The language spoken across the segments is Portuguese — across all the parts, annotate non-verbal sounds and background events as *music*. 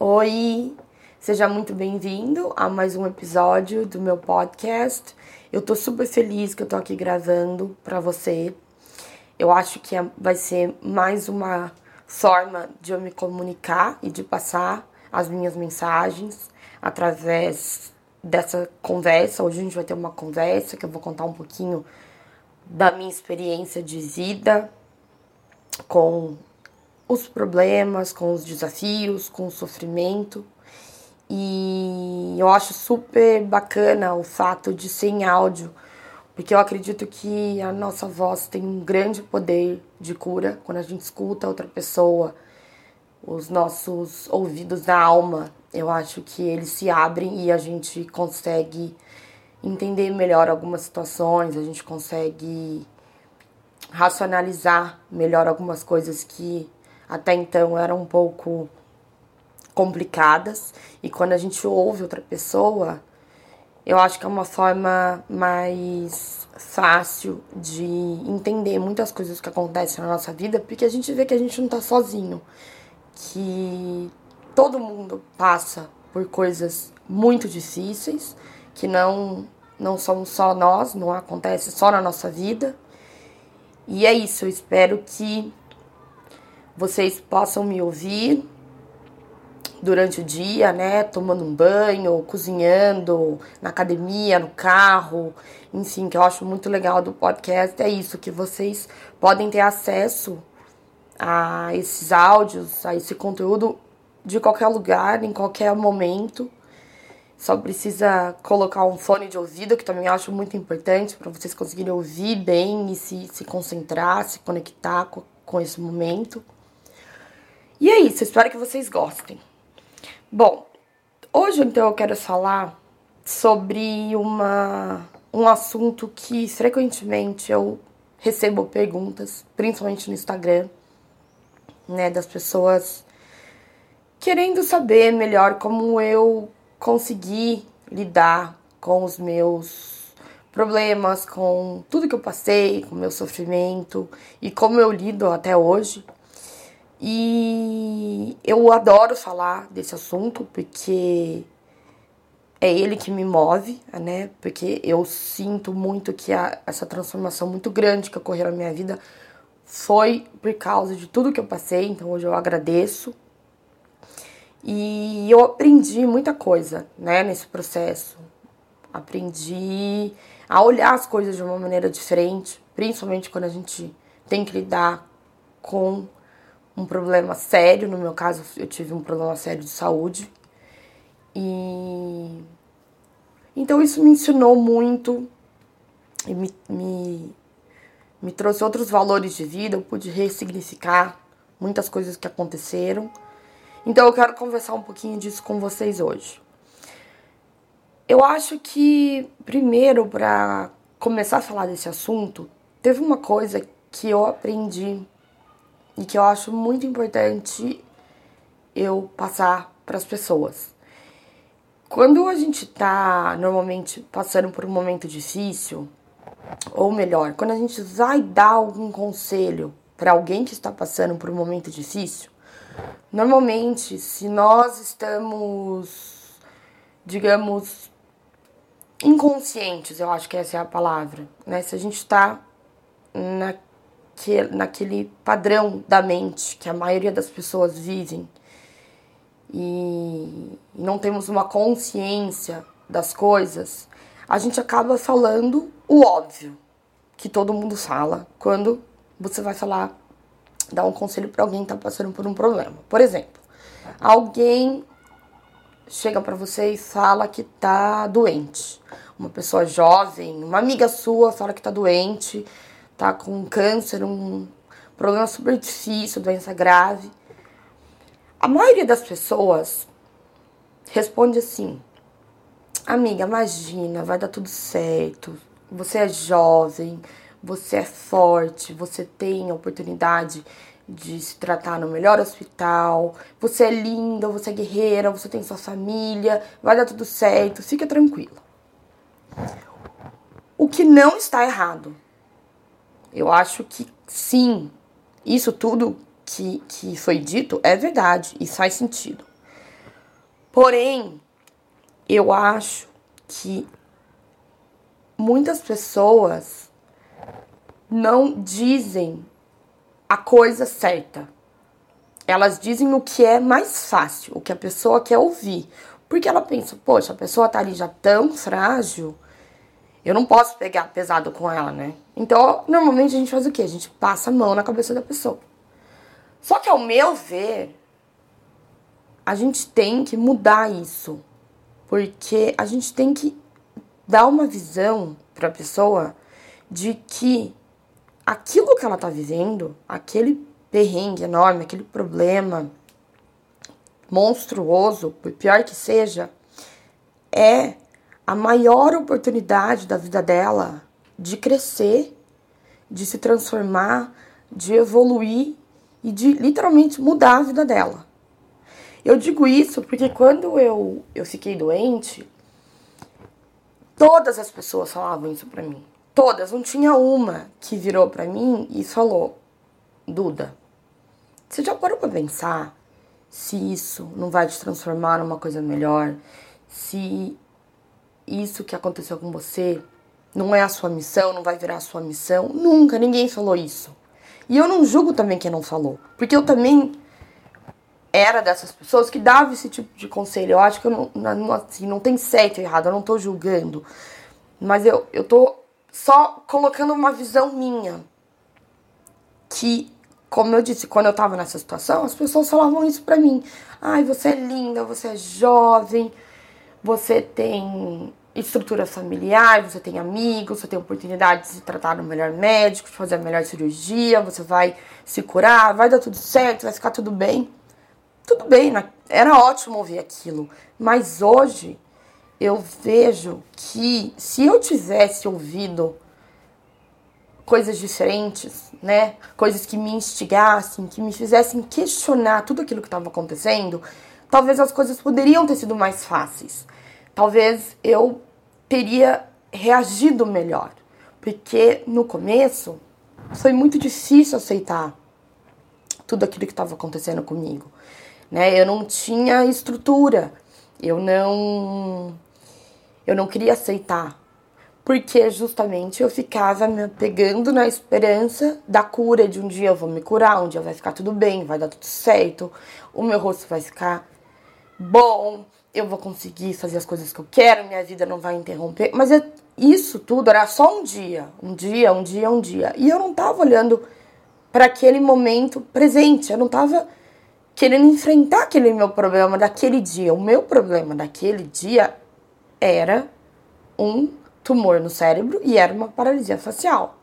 Oi, seja muito bem-vindo a mais um episódio do meu podcast. Eu tô super feliz que eu tô aqui gravando para você. Eu acho que é, vai ser mais uma forma de eu me comunicar e de passar as minhas mensagens através dessa conversa. Hoje a gente vai ter uma conversa que eu vou contar um pouquinho da minha experiência de vida com os problemas, com os desafios, com o sofrimento. E eu acho super bacana o fato de ser em áudio, porque eu acredito que a nossa voz tem um grande poder de cura quando a gente escuta outra pessoa, os nossos ouvidos da alma, eu acho que eles se abrem e a gente consegue entender melhor algumas situações, a gente consegue racionalizar melhor algumas coisas que até então eram um pouco complicadas. E quando a gente ouve outra pessoa, eu acho que é uma forma mais fácil de entender muitas coisas que acontecem na nossa vida, porque a gente vê que a gente não tá sozinho, que todo mundo passa por coisas muito difíceis, que não não somos só nós, não acontece só na nossa vida. E é isso, eu espero que vocês possam me ouvir durante o dia, né? Tomando um banho, cozinhando, na academia, no carro, enfim, que eu acho muito legal do podcast é isso, que vocês podem ter acesso a esses áudios, a esse conteúdo de qualquer lugar, em qualquer momento. Só precisa colocar um fone de ouvido, que também acho muito importante para vocês conseguirem ouvir bem e se, se concentrar, se conectar com, com esse momento. E é isso, espero que vocês gostem. Bom, hoje então eu quero falar sobre uma, um assunto que frequentemente eu recebo perguntas, principalmente no Instagram, né, das pessoas querendo saber melhor como eu consegui lidar com os meus problemas, com tudo que eu passei, com o meu sofrimento e como eu lido até hoje. E eu adoro falar desse assunto porque é ele que me move, né? Porque eu sinto muito que a, essa transformação muito grande que ocorreu na minha vida foi por causa de tudo que eu passei, então hoje eu agradeço e eu aprendi muita coisa, né, nesse processo. Aprendi a olhar as coisas de uma maneira diferente, principalmente quando a gente tem que lidar com um problema sério. No meu caso, eu tive um problema sério de saúde. E então isso me ensinou muito e me, me, me trouxe outros valores de vida. Eu pude ressignificar muitas coisas que aconteceram então eu quero conversar um pouquinho disso com vocês hoje. Eu acho que, primeiro, para começar a falar desse assunto, teve uma coisa que eu aprendi e que eu acho muito importante eu passar para as pessoas. Quando a gente tá normalmente passando por um momento difícil, ou melhor, quando a gente vai dar algum conselho para alguém que está passando por um momento difícil, Normalmente, se nós estamos, digamos, inconscientes, eu acho que essa é a palavra, né? Se a gente está naquele, naquele padrão da mente que a maioria das pessoas vivem e, não temos uma consciência das coisas, a gente acaba falando o óbvio que todo mundo fala quando você vai falar dar um conselho para alguém que tá passando por um problema. Por exemplo, alguém chega para você e fala que tá doente. Uma pessoa jovem, uma amiga sua fala que tá doente, tá com câncer, um problema super difícil, doença grave. A maioria das pessoas responde assim: Amiga, imagina, vai dar tudo certo. Você é jovem, você é forte, você tem a oportunidade de se tratar no melhor hospital, você é linda, você é guerreira, você tem sua família, vai dar tudo certo, fica tranquila. O que não está errado. Eu acho que sim, isso tudo que, que foi dito é verdade e faz sentido. Porém, eu acho que muitas pessoas não dizem a coisa certa. Elas dizem o que é mais fácil, o que a pessoa quer ouvir. Porque ela pensa, poxa, a pessoa tá ali já tão frágil, eu não posso pegar pesado com ela, né? Então, normalmente a gente faz o quê? A gente passa a mão na cabeça da pessoa. Só que, ao meu ver, a gente tem que mudar isso. Porque a gente tem que dar uma visão para a pessoa de que aquilo que ela tá vivendo, aquele perrengue enorme, aquele problema monstruoso, por pior que seja, é a maior oportunidade da vida dela de crescer, de se transformar, de evoluir e de literalmente mudar a vida dela. Eu digo isso porque quando eu, eu fiquei doente, todas as pessoas falavam isso pra mim. Todas, não tinha uma que virou pra mim e falou: Duda, você já parou pra pensar se isso não vai te transformar numa coisa melhor? Se isso que aconteceu com você não é a sua missão, não vai virar a sua missão? Nunca, ninguém falou isso. E eu não julgo também quem não falou, porque eu também era dessas pessoas que dava esse tipo de conselho. Eu acho que eu não, não, assim, não tem certo ou errado, eu não tô julgando. Mas eu, eu tô só colocando uma visão minha. Que, como eu disse, quando eu tava nessa situação, as pessoas falavam isso pra mim. Ai, você é linda, você é jovem, você tem estrutura familiar, você tem amigos, você tem oportunidade de se tratar no melhor médico, de fazer a melhor cirurgia, você vai se curar, vai dar tudo certo, vai ficar tudo bem. Tudo bem, né? era ótimo ouvir aquilo, mas hoje eu vejo que se eu tivesse ouvido coisas diferentes, né? Coisas que me instigassem, que me fizessem questionar tudo aquilo que estava acontecendo, talvez as coisas poderiam ter sido mais fáceis talvez eu teria reagido melhor. Porque no começo foi muito difícil aceitar tudo aquilo que estava acontecendo comigo. Né? Eu não tinha estrutura, eu não eu não queria aceitar, porque justamente eu ficava me pegando na esperança da cura de um dia eu vou me curar, um dia vai ficar tudo bem, vai dar tudo certo, o meu rosto vai ficar bom, eu vou conseguir fazer as coisas que eu quero, minha vida não vai interromper. Mas é, isso tudo era só um dia, um dia, um dia, um dia. E eu não tava olhando para aquele momento presente, eu não tava querendo enfrentar aquele meu problema daquele dia. O meu problema daquele dia era um tumor no cérebro e era uma paralisia facial.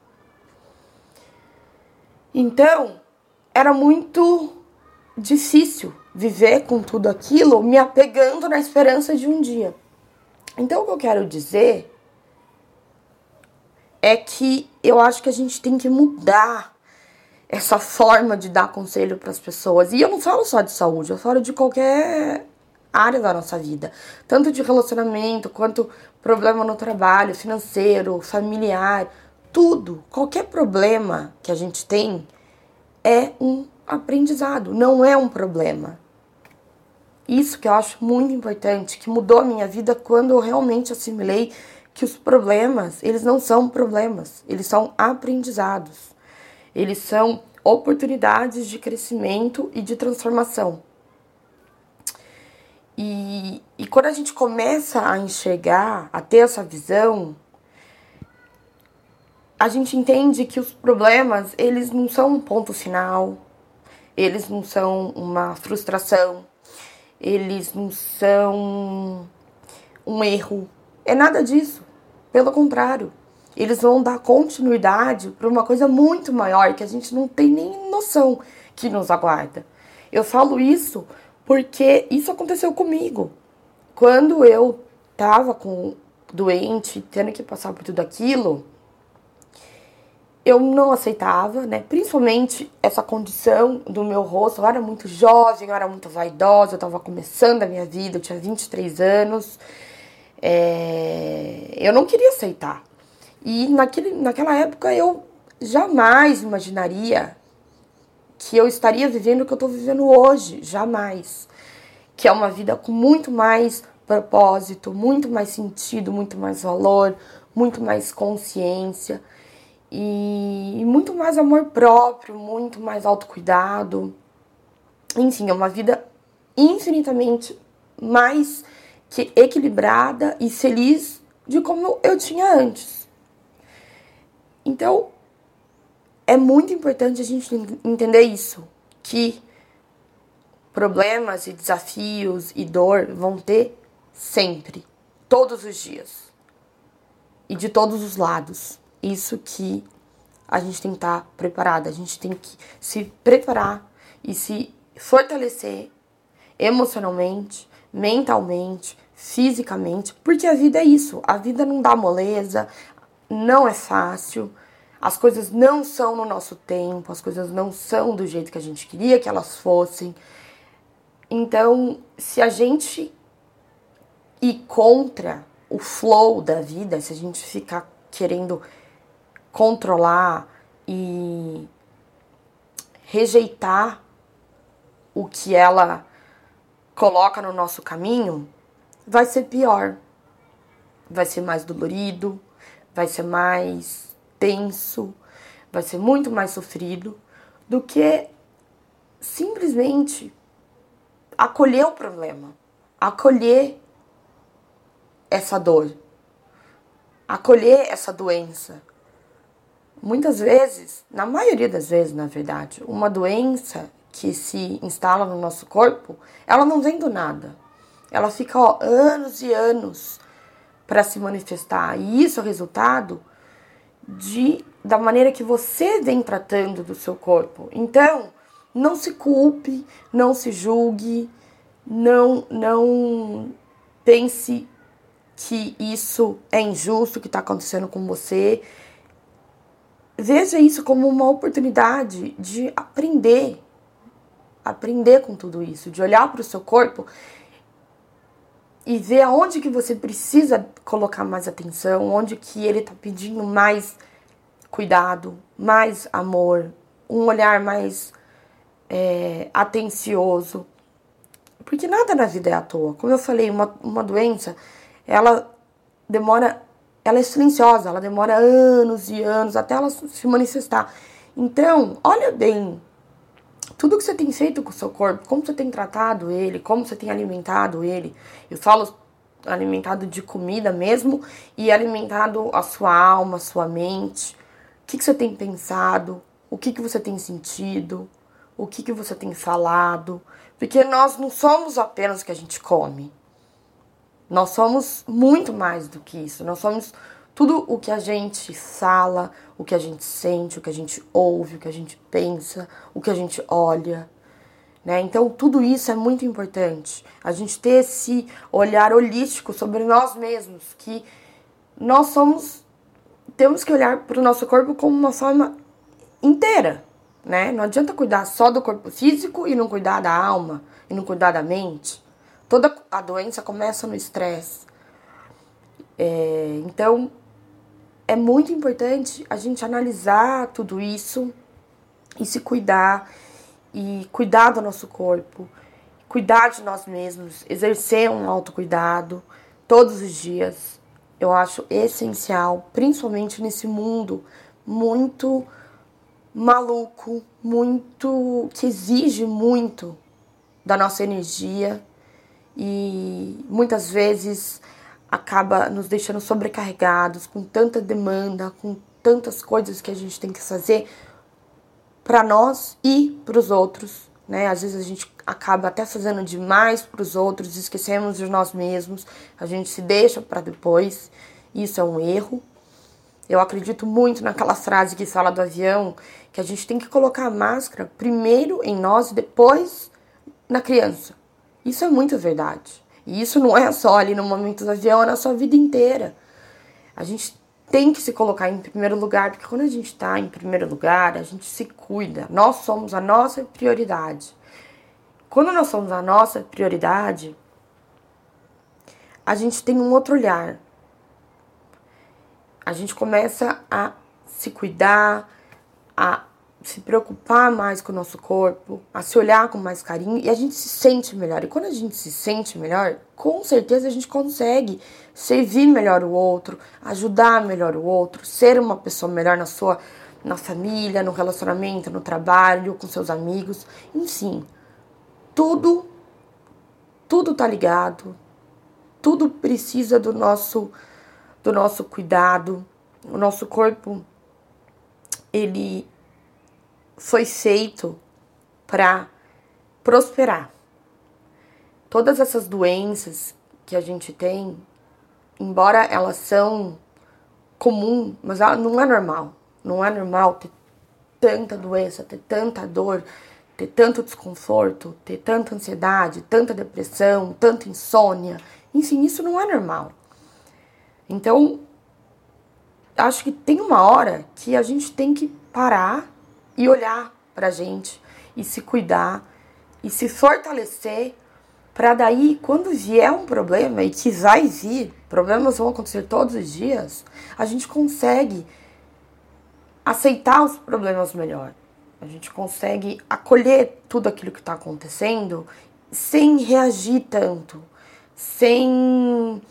Então, era muito difícil viver com tudo aquilo me apegando na esperança de um dia. Então, o que eu quero dizer é que eu acho que a gente tem que mudar essa forma de dar conselho para as pessoas. E eu não falo só de saúde, eu falo de qualquer área da nossa vida, tanto de relacionamento quanto problema no trabalho, financeiro, familiar, tudo, qualquer problema que a gente tem é um aprendizado, não é um problema. Isso que eu acho muito importante, que mudou a minha vida quando eu realmente assimilei que os problemas, eles não são problemas, eles são aprendizados. Eles são oportunidades de crescimento e de transformação. E, e quando a gente começa a enxergar, a ter essa visão, a gente entende que os problemas, eles não são um ponto final, eles não são uma frustração, eles não são um erro. É nada disso. Pelo contrário, eles vão dar continuidade para uma coisa muito maior que a gente não tem nem noção que nos aguarda. Eu falo isso porque isso aconteceu comigo. Quando eu tava com doente, tendo que passar por tudo aquilo, eu não aceitava, né? Principalmente essa condição do meu rosto. Eu era muito jovem, eu era muito vaidosa, eu tava começando a minha vida, eu tinha 23 anos. É... Eu não queria aceitar. E naquele, naquela época eu jamais imaginaria que eu estaria vivendo o que eu tô vivendo hoje. Jamais. que é uma vida com muito mais propósito, muito mais sentido, muito mais valor, muito mais consciência e muito mais amor próprio, muito mais autocuidado. Enfim, é uma vida infinitamente mais que equilibrada e feliz de como eu tinha antes. Então, é muito importante a gente entender isso, que problemas e desafios e dor vão ter sempre, todos os dias. E de todos os lados. Isso que a gente tem que estar preparada, a gente tem que se preparar e se fortalecer emocionalmente, mentalmente, fisicamente, porque a vida é isso. A vida não dá moleza, não é fácil. As coisas não são no nosso tempo, as coisas não são do jeito que a gente queria que elas fossem. Então, se a gente ir contra o flow da vida, se a gente ficar querendo controlar e rejeitar o que ela coloca no nosso caminho, vai ser pior. Vai ser mais dolorido, vai ser mais tenso, vai ser muito mais sofrido do que simplesmente acolher o problema, acolher essa dor, acolher essa doença. Muitas vezes, na maioria das vezes, na verdade, uma doença que se instala no nosso corpo, ela não vem do nada. Ela fica ó, anos e anos para se manifestar. E isso é resultado de da maneira que você vem tratando do seu corpo. Então, não se culpe, não se julgue, não, não pense que isso é injusto que está acontecendo com você. Veja isso como uma oportunidade de aprender, aprender com tudo isso, de olhar para o seu corpo e ver aonde que você precisa colocar mais atenção, onde que ele está pedindo mais cuidado, mais amor, um olhar mais é, atencioso. Porque nada na vida é à toa. Como eu falei, uma, uma doença, ela demora, ela é silenciosa, ela demora anos e anos até ela se manifestar. Então, olha bem tudo que você tem feito com o seu corpo, como você tem tratado ele, como você tem alimentado ele. Eu falo alimentado de comida mesmo e alimentado a sua alma, a sua mente. O que, que você tem pensado? O que, que você tem sentido? o que, que você tem falado, porque nós não somos apenas o que a gente come. Nós somos muito mais do que isso. Nós somos tudo o que a gente fala, o que a gente sente, o que a gente ouve, o que a gente pensa, o que a gente olha. Né? Então, tudo isso é muito importante. A gente ter esse olhar holístico sobre nós mesmos, que nós somos. Temos que olhar para o nosso corpo como uma forma inteira né? Não adianta cuidar só do corpo físico e não cuidar da alma e não cuidar da mente. Toda a doença começa no estresse. É, então, é muito importante a gente analisar tudo isso e se cuidar e cuidar do nosso corpo, cuidar de nós mesmos, exercer um autocuidado todos os dias. Eu acho essencial, principalmente nesse mundo muito maluco, muito que exige muito da nossa energia e muitas vezes acaba nos deixando sobrecarregados com tanta demanda, com tantas coisas que a gente tem que fazer para nós e para os outros, né? Às vezes a gente acaba até fazendo demais para os outros, esquecemos de nós mesmos, a gente se deixa para depois. Isso é um erro. Eu acredito muito naquela frase que fala do avião, que a gente tem que colocar a máscara primeiro em nós e depois na criança. Isso é muito verdade. E isso não é só ali no momento do avião, é na sua vida inteira. A gente tem que se colocar em primeiro lugar, porque quando a gente está em primeiro lugar, a gente se cuida. Nós somos a nossa prioridade. Quando nós somos a nossa prioridade, a gente tem um outro olhar a gente começa a se cuidar, a se preocupar mais com o nosso corpo, a se olhar com mais carinho e a gente se sente melhor. E quando a gente se sente melhor, com certeza a gente consegue servir melhor o outro, ajudar melhor o outro, ser uma pessoa melhor na sua na família, no relacionamento, no trabalho, com seus amigos, enfim. Tudo tudo tá ligado. Tudo precisa do nosso do nosso cuidado. O nosso corpo ele foi feito para prosperar. Todas essas doenças que a gente tem, embora elas são comum, mas não é normal. Não é normal ter tanta doença, ter tanta dor, ter tanto desconforto, ter tanta ansiedade, tanta depressão, tanta insônia. Enfim, isso não é normal. Então, acho que tem uma hora que a gente tem que parar e olhar pra gente e se cuidar e se fortalecer para daí quando vier um problema e que vai vir, problemas vão acontecer todos os dias, a gente consegue aceitar os problemas melhor. A gente consegue acolher tudo aquilo que está acontecendo sem reagir tanto, sem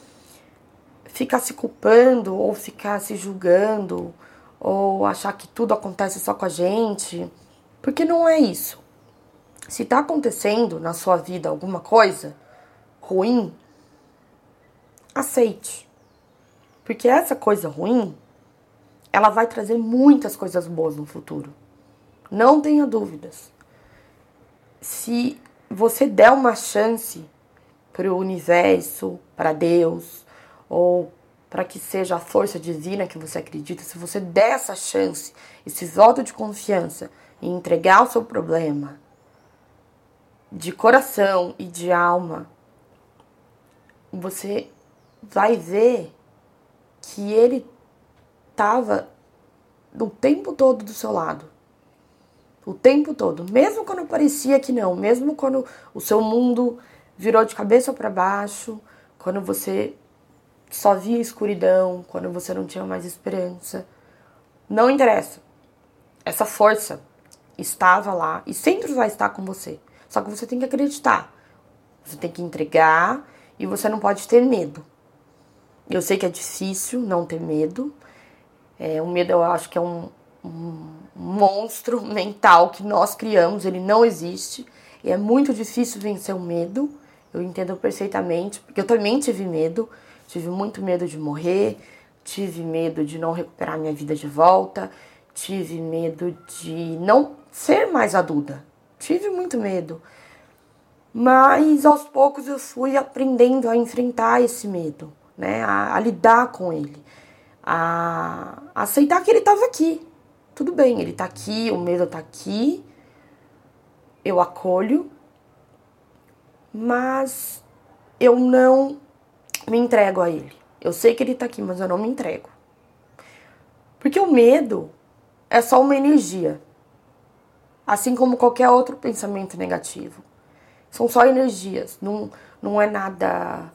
ficar se culpando ou ficar se julgando ou achar que tudo acontece só com a gente, porque não é isso. Se tá acontecendo na sua vida alguma coisa ruim, aceite. Porque essa coisa ruim, ela vai trazer muitas coisas boas no futuro. Não tenha dúvidas. Se você der uma chance para o universo, para Deus, ou para que seja a força divina que você acredita, se você der essa chance, esse voto de confiança e entregar o seu problema de coração e de alma, você vai ver que ele estava o tempo todo do seu lado. O tempo todo, mesmo quando parecia que não, mesmo quando o seu mundo virou de cabeça para baixo, quando você só via escuridão, quando você não tinha mais esperança. Não interessa. Essa força estava lá e sempre vai estar com você. Só que você tem que acreditar. Você tem que entregar e você não pode ter medo. Eu sei que é difícil não ter medo. É, o medo eu acho que é um, um monstro *laughs* mental que nós criamos, ele não existe. E é muito difícil vencer o medo. Eu entendo perfeitamente, porque eu também tive medo. Tive muito medo de morrer, tive medo de não recuperar minha vida de volta, tive medo de não ser mais adulta. Tive muito medo. Mas aos poucos eu fui aprendendo a enfrentar esse medo, né? A, a lidar com ele, a, a aceitar que ele estava aqui. Tudo bem, ele está aqui, o medo está aqui, eu acolho, mas eu não me entrego a ele. Eu sei que ele tá aqui, mas eu não me entrego. Porque o medo é só uma energia. Assim como qualquer outro pensamento negativo. São só energias, não, não é nada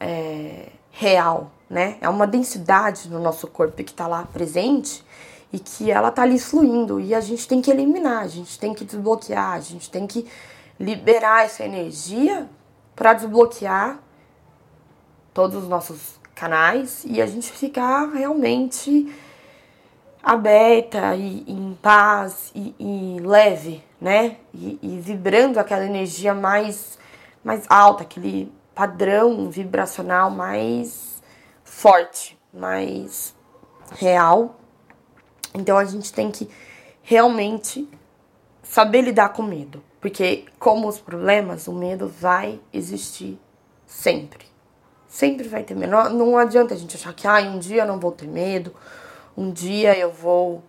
é, real, né? É uma densidade no nosso corpo que tá lá presente e que ela tá ali fluindo. E a gente tem que eliminar, a gente tem que desbloquear, a gente tem que liberar essa energia para desbloquear todos os nossos canais e a gente ficar realmente aberta e, e em paz e, e leve, né? E, e, vibrando aquela energia mais, mais alta, aquele padrão vibracional mais forte, mais real. Então a gente tem que realmente saber lidar com medo, porque como os problemas, o medo vai existir sempre. Sempre vai ter medo. Não, não adianta a gente achar que ah, um dia eu não vou ter medo, um dia eu vou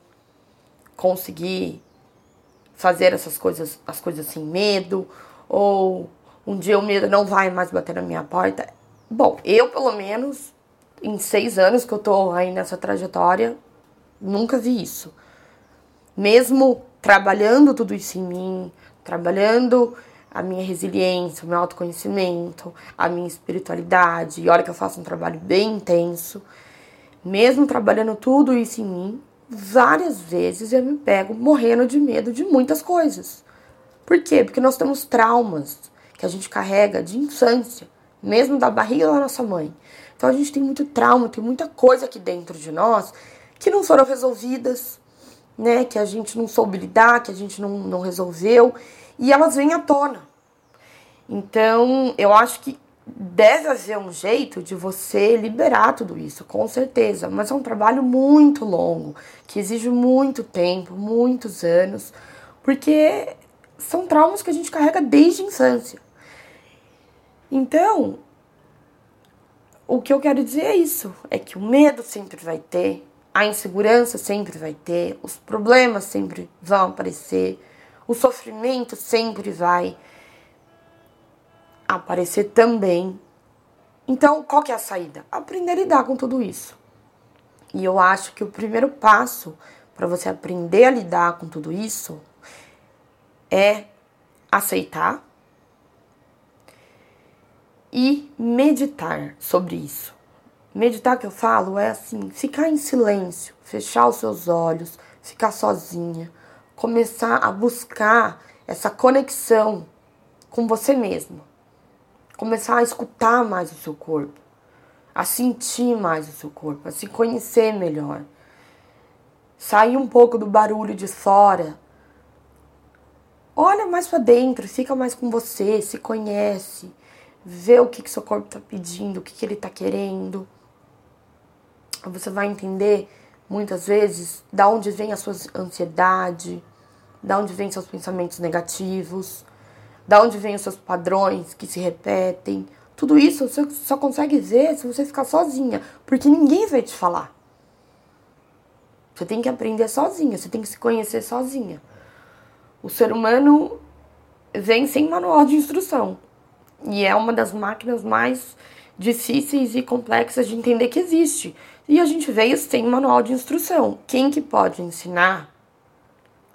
conseguir fazer essas coisas, as coisas sem medo, ou um dia o medo não vai mais bater na minha porta. Bom, eu pelo menos, em seis anos que eu tô aí nessa trajetória, nunca vi isso. Mesmo trabalhando tudo isso em mim, trabalhando a minha resiliência, o meu autoconhecimento, a minha espiritualidade. E olha que eu faço um trabalho bem intenso. Mesmo trabalhando tudo isso em mim, várias vezes eu me pego morrendo de medo de muitas coisas. Por quê? Porque nós temos traumas que a gente carrega de infância, mesmo da barriga da nossa mãe. Então a gente tem muito trauma, tem muita coisa aqui dentro de nós que não foram resolvidas, né? Que a gente não soube lidar, que a gente não, não resolveu, e elas vêm à tona. Então, eu acho que deve haver um jeito de você liberar tudo isso, com certeza, mas é um trabalho muito longo, que exige muito tempo, muitos anos, porque são traumas que a gente carrega desde a infância. Então, o que eu quero dizer é isso: é que o medo sempre vai ter, a insegurança sempre vai ter, os problemas sempre vão aparecer, o sofrimento sempre vai aparecer também. Então, qual que é a saída? Aprender a lidar com tudo isso. E eu acho que o primeiro passo para você aprender a lidar com tudo isso é aceitar e meditar sobre isso. Meditar que eu falo é assim, ficar em silêncio, fechar os seus olhos, ficar sozinha, começar a buscar essa conexão com você mesmo. Começar a escutar mais o seu corpo, a sentir mais o seu corpo, a se conhecer melhor. Sair um pouco do barulho de fora. Olha mais para dentro, fica mais com você, se conhece vê o que, que seu corpo está pedindo, o que, que ele está querendo. Você vai entender muitas vezes da onde vem a sua ansiedade, da onde vem seus pensamentos negativos, da onde vem os seus padrões que se repetem. Tudo isso você só consegue ver se você ficar sozinha, porque ninguém vai te falar. Você tem que aprender sozinha, você tem que se conhecer sozinha. O ser humano vem sem manual de instrução. E é uma das máquinas mais difíceis e complexas de entender que existe. E a gente veio sem manual de instrução. Quem que pode ensinar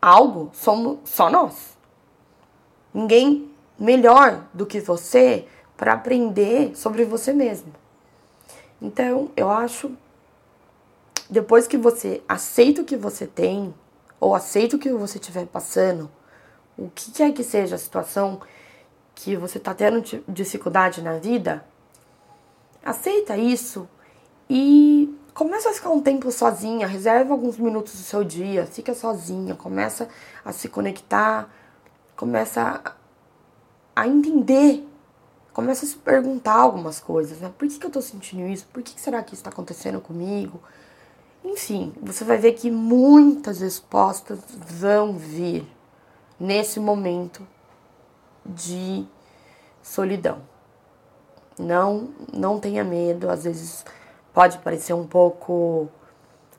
algo somos só nós. Ninguém melhor do que você para aprender sobre você mesmo. Então, eu acho depois que você aceita o que você tem ou aceita o que você estiver passando, o que quer que seja a situação, que você está tendo dificuldade na vida, aceita isso e começa a ficar um tempo sozinha, reserva alguns minutos do seu dia, fica sozinha, começa a se conectar, começa a entender, começa a se perguntar algumas coisas, né? Por que, que eu tô sentindo isso? Por que, que será que isso está acontecendo comigo? Enfim, você vai ver que muitas respostas vão vir nesse momento de solidão. Não, não tenha medo, às vezes pode parecer um pouco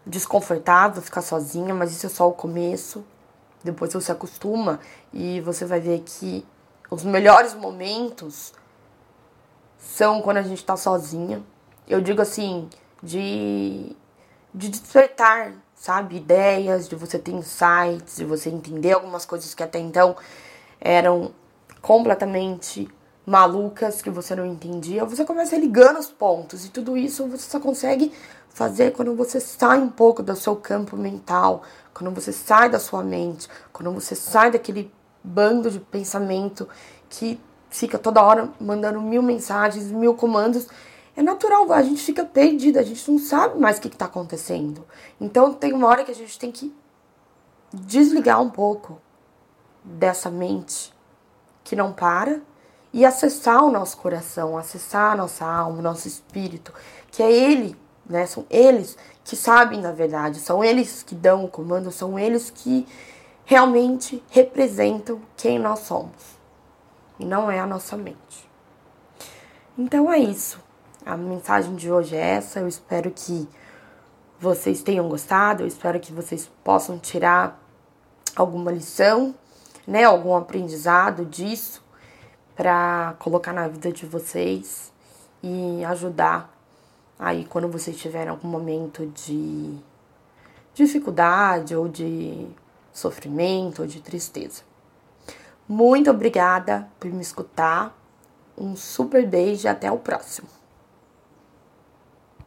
desconfortável ficar sozinha, mas isso é só o começo. Depois você acostuma e você vai ver que os melhores momentos são quando a gente tá sozinha. Eu digo assim, de, de despertar, sabe? Ideias, de você ter insights, de você entender algumas coisas que até então eram completamente malucas que você não entendia, você começa ligando os pontos e tudo isso você só consegue fazer quando você sai um pouco do seu campo mental, quando você sai da sua mente, quando você sai daquele bando de pensamento que fica toda hora mandando mil mensagens, mil comandos. É natural, a gente fica perdida, a gente não sabe mais o que está acontecendo. Então tem uma hora que a gente tem que desligar um pouco dessa mente que não para e acessar o nosso coração, acessar a nossa alma, o nosso espírito, que é ele, né? São eles que sabem da verdade, são eles que dão o comando, são eles que realmente representam quem nós somos. E não é a nossa mente. Então é isso. A mensagem de hoje é essa. Eu espero que vocês tenham gostado, eu espero que vocês possam tirar alguma lição né, algum aprendizado disso para colocar na vida de vocês e ajudar aí quando vocês tiverem algum momento de dificuldade ou de sofrimento ou de tristeza. Muito obrigada por me escutar. Um super beijo e até o próximo.